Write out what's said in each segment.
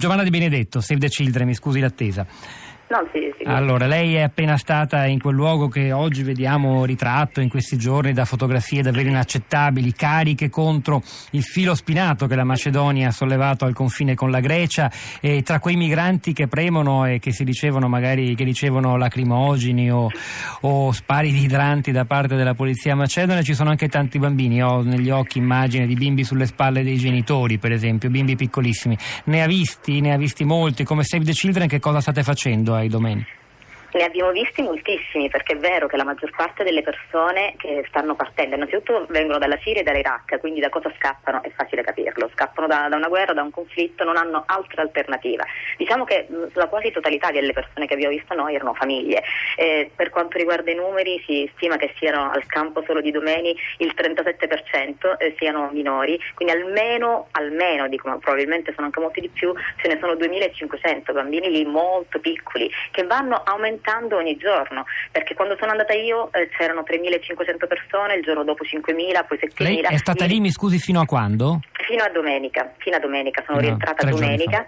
Giovanna Di Benedetto, Save the Children, mi scusi l'attesa. No, sì, sì. Allora, lei è appena stata in quel luogo che oggi vediamo ritratto in questi giorni da fotografie davvero inaccettabili, cariche contro il filo spinato che la Macedonia ha sollevato al confine con la Grecia e tra quei migranti che premono e che si ricevono magari che ricevono lacrimogeni o, o spari di idranti da parte della polizia macedone ci sono anche tanti bambini. Ho negli occhi immagini di bimbi sulle spalle dei genitori, per esempio, bimbi piccolissimi. Ne ha visti, ne ha visti molti. Come Save the Children che cosa state facendo? Ai domeni? Ne abbiamo visti moltissimi perché è vero che la maggior parte delle persone che stanno partendo innanzitutto vengono dalla Siria e dall'Iraq, quindi da cosa scappano è facile capirlo, scappano da, da una guerra, da un conflitto, non hanno altra alternativa. Diciamo che la quasi totalità delle persone che abbiamo visto noi erano famiglie. Eh, per quanto riguarda i numeri si stima che siano al campo solo di domeni il 37% eh, siano minori, quindi almeno, almeno dico, probabilmente sono anche molti di più, ce ne sono 2500 bambini lì molto piccoli che vanno aumentando aumentando ogni giorno, perché quando sono andata io eh, c'erano 3.500 persone, il giorno dopo 5.000, poi 7.000. Lei è stata lì, mi scusi, fino a quando? Fino a domenica, fino a domenica, sono no, rientrata domenica.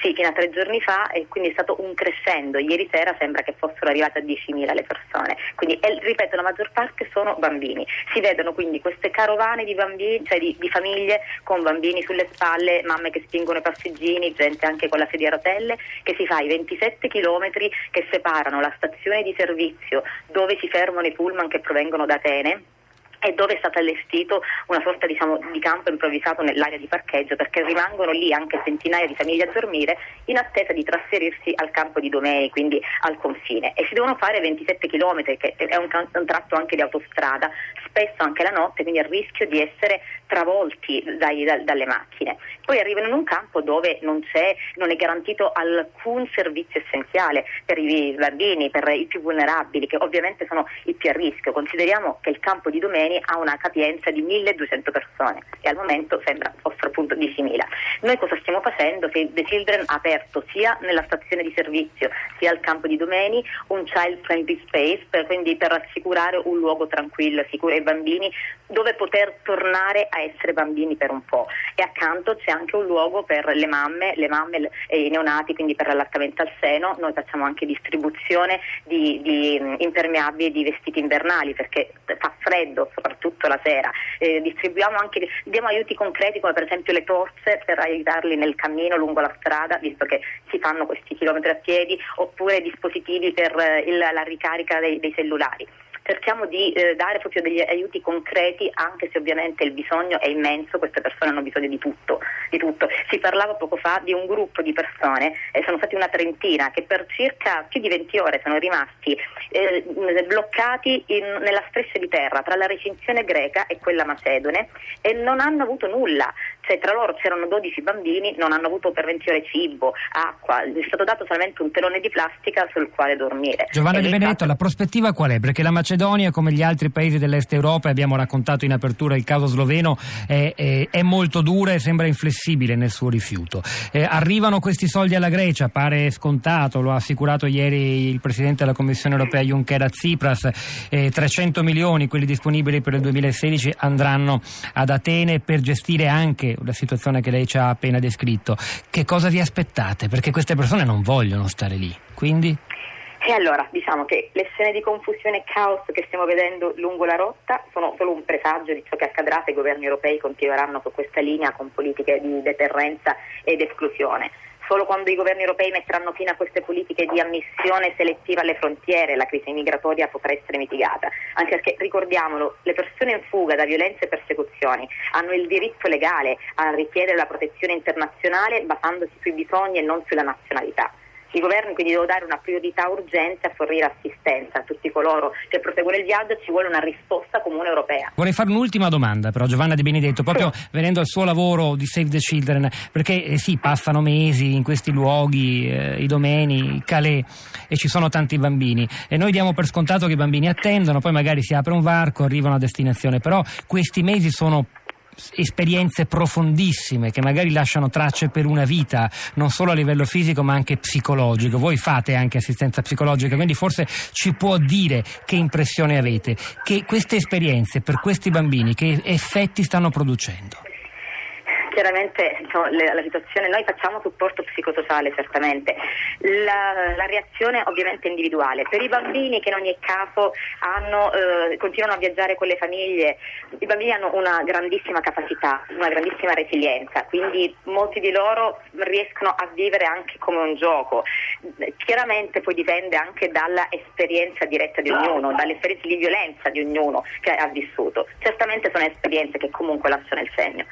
Sì, fino a tre giorni fa e quindi è stato un crescendo. Ieri sera sembra che fossero arrivate a 10.000 le persone. Quindi, e, ripeto, la maggior parte sono bambini. Si vedono quindi queste carovane di bambini, cioè di, di famiglie con bambini sulle spalle, mamme che spingono i passeggini, gente anche con la sedia a rotelle, che si fa i 27 chilometri che separano la stazione di servizio dove si fermano i pullman che provengono da Atene e dove è stato allestito una sorta diciamo, di campo improvvisato nell'area di parcheggio perché rimangono lì anche centinaia di famiglie a dormire in attesa di trasferirsi al campo di Domei, quindi al confine. E si devono fare 27 km che è un, un tratto anche di autostrada, spesso anche la notte, quindi a rischio di essere travolti dai, da, dalle macchine. Poi arrivano in un campo dove non, non, è garantito alcun servizio essenziale per i bambini, per i più vulnerabili, che ovviamente sono i più a rischio. Consideriamo che il campo di Domei Armeni ha una capienza di 1200 persone e al momento sembra fossero appunto 10.000. Noi cosa stiamo facendo? Che The Children ha aperto sia nella stazione di servizio sia al campo di Domeni un child friendly space per, quindi per assicurare un luogo tranquillo e sicuro ai bambini dove poter tornare a essere bambini per un po' e accanto c'è anche un luogo per le mamme, le mamme e i neonati, quindi per l'allattamento al seno, noi facciamo anche distribuzione di, di impermeabili di vestiti invernali perché fa freddo soprattutto la sera, eh, distribuiamo anche, diamo aiuti concreti come per esempio le torce per aiutarli nel cammino lungo la strada, visto che si fanno questi chilometri a piedi, oppure dispositivi per eh, il, la ricarica dei, dei cellulari cerchiamo di eh, dare proprio degli aiuti concreti, anche se ovviamente il bisogno è immenso, queste persone hanno bisogno di tutto, di tutto. Si parlava poco fa di un gruppo di persone, eh, sono stati una trentina, che per circa più di 20 ore sono rimasti eh, bloccati in, nella striscia di terra tra la recinzione greca e quella macedone e non hanno avuto nulla cioè tra loro c'erano 12 bambini, non hanno avuto per 20 ore cibo, acqua, gli è stato dato solamente un telone di plastica sul quale dormire. Giovanna Di Benedetto, la prospettiva qual è? Perché la Macedonia, come gli altri paesi dell'est Europa, abbiamo raccontato in apertura il caso sloveno, è, è, è molto dura e sembra inflessibile nel suo rifiuto. Eh, arrivano questi soldi alla Grecia, pare scontato, lo ha assicurato ieri il Presidente della Commissione europea Juncker a Tsipras, eh, 300 milioni, quelli disponibili per il 2016, andranno ad Atene per gestire anche la situazione che lei ci ha appena descritto, che cosa vi aspettate? Perché queste persone non vogliono stare lì, quindi? E allora, diciamo che le scene di confusione e caos che stiamo vedendo lungo la rotta sono solo un presagio di ciò che accadrà se i governi europei continueranno su questa linea con politiche di deterrenza ed esclusione. Solo quando i governi europei metteranno fine a queste politiche di ammissione selettiva alle frontiere la crisi migratoria potrà essere mitigata. Anche perché, ricordiamolo, le persone in fuga da violenze e persecuzioni hanno il diritto legale a richiedere la protezione internazionale basandosi sui bisogni e non sulla nazionalità. I governi quindi devono dare una priorità urgente a fornire assistenza a tutti coloro che proseguono il viaggio, ci vuole una risposta comune europea. Vorrei fare un'ultima domanda però Giovanna Di Benedetto, proprio sì. venendo al suo lavoro di Save the Children, perché eh, sì, passano mesi in questi luoghi, eh, i domeni, Calais, e ci sono tanti bambini e noi diamo per scontato che i bambini attendono, poi magari si apre un varco, arrivano a destinazione, però questi mesi sono esperienze profondissime che magari lasciano tracce per una vita, non solo a livello fisico ma anche psicologico. Voi fate anche assistenza psicologica, quindi forse ci può dire che impressione avete, che queste esperienze per questi bambini che effetti stanno producendo chiaramente diciamo, le, la situazione, noi facciamo supporto psicosociale certamente, la, la, reazione ovviamente è individuale. Per i bambini che in ogni caso hanno, eh, continuano a viaggiare con le famiglie, i bambini hanno una grandissima capacità, una grandissima resilienza, quindi molti di loro riescono a vivere anche come un gioco. Chiaramente poi dipende anche dalla esperienza diretta di ognuno, dalle esperienze di violenza di ognuno che ha vissuto. Certamente sono esperienze che comunque lasciano il segno.